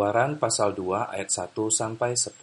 Keluaran pasal 2 ayat 1 sampai 10.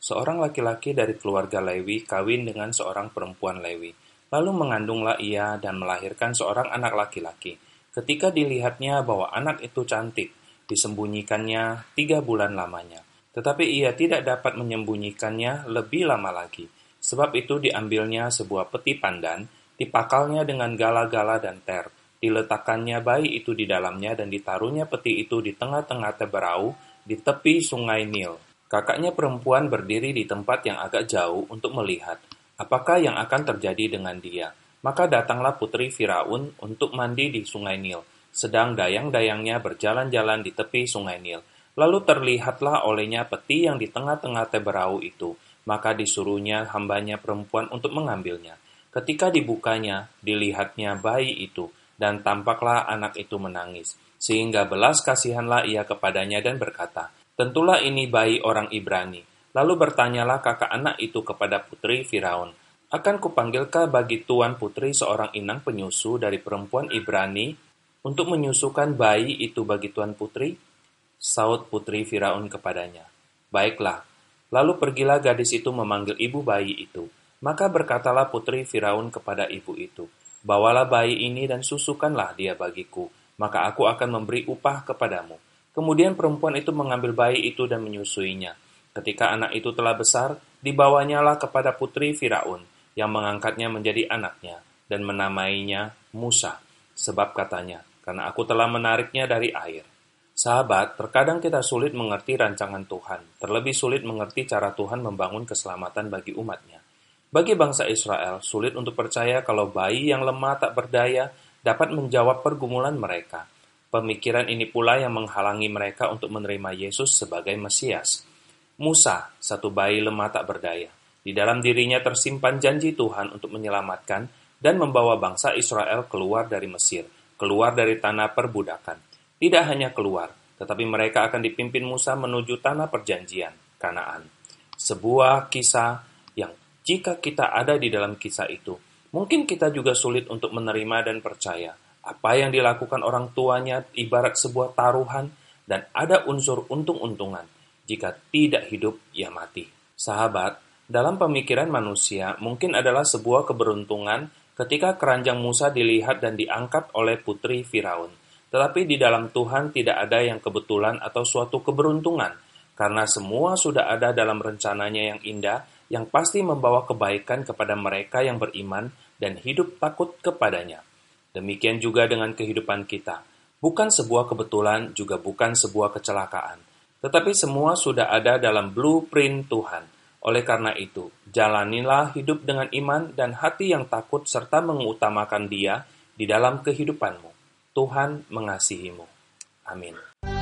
Seorang laki-laki dari keluarga Lewi kawin dengan seorang perempuan Lewi. Lalu mengandunglah ia dan melahirkan seorang anak laki-laki. Ketika dilihatnya bahwa anak itu cantik, disembunyikannya tiga bulan lamanya. Tetapi ia tidak dapat menyembunyikannya lebih lama lagi. Sebab itu diambilnya sebuah peti pandan, dipakalnya dengan gala-gala dan ter, Diletakkannya bayi itu di dalamnya dan ditaruhnya peti itu di tengah-tengah teberau di tepi sungai Nil. Kakaknya perempuan berdiri di tempat yang agak jauh untuk melihat apakah yang akan terjadi dengan dia. Maka datanglah putri Firaun untuk mandi di sungai Nil, sedang dayang-dayangnya berjalan-jalan di tepi sungai Nil. Lalu terlihatlah olehnya peti yang di tengah-tengah teberau itu, maka disuruhnya hambanya perempuan untuk mengambilnya. Ketika dibukanya, dilihatnya bayi itu, dan tampaklah anak itu menangis. Sehingga belas kasihanlah ia kepadanya dan berkata, Tentulah ini bayi orang Ibrani. Lalu bertanyalah kakak anak itu kepada putri Firaun, Akan kupanggilkah bagi tuan putri seorang inang penyusu dari perempuan Ibrani untuk menyusukan bayi itu bagi tuan putri? Saud putri Firaun kepadanya, Baiklah, lalu pergilah gadis itu memanggil ibu bayi itu. Maka berkatalah putri Firaun kepada ibu itu, Bawalah bayi ini dan susukanlah dia bagiku, maka aku akan memberi upah kepadamu. Kemudian perempuan itu mengambil bayi itu dan menyusuinya. Ketika anak itu telah besar, dibawanyalah kepada putri Firaun, yang mengangkatnya menjadi anaknya, dan menamainya Musa, sebab katanya, karena aku telah menariknya dari air. Sahabat, terkadang kita sulit mengerti rancangan Tuhan, terlebih sulit mengerti cara Tuhan membangun keselamatan bagi umatnya. Bagi bangsa Israel, sulit untuk percaya kalau bayi yang lemah tak berdaya dapat menjawab pergumulan mereka. Pemikiran ini pula yang menghalangi mereka untuk menerima Yesus sebagai Mesias. Musa, satu bayi lemah tak berdaya. Di dalam dirinya tersimpan janji Tuhan untuk menyelamatkan dan membawa bangsa Israel keluar dari Mesir, keluar dari tanah perbudakan. Tidak hanya keluar, tetapi mereka akan dipimpin Musa menuju tanah perjanjian, Kanaan. Sebuah kisah jika kita ada di dalam kisah itu, mungkin kita juga sulit untuk menerima dan percaya. Apa yang dilakukan orang tuanya ibarat sebuah taruhan dan ada unsur untung-untungan. Jika tidak hidup, ia mati. Sahabat, dalam pemikiran manusia mungkin adalah sebuah keberuntungan ketika keranjang Musa dilihat dan diangkat oleh putri Firaun. Tetapi di dalam Tuhan tidak ada yang kebetulan atau suatu keberuntungan, karena semua sudah ada dalam rencananya yang indah yang pasti membawa kebaikan kepada mereka yang beriman dan hidup takut kepadanya. Demikian juga dengan kehidupan kita. Bukan sebuah kebetulan, juga bukan sebuah kecelakaan. Tetapi semua sudah ada dalam blueprint Tuhan. Oleh karena itu, jalanilah hidup dengan iman dan hati yang takut serta mengutamakan dia di dalam kehidupanmu. Tuhan mengasihimu. Amin.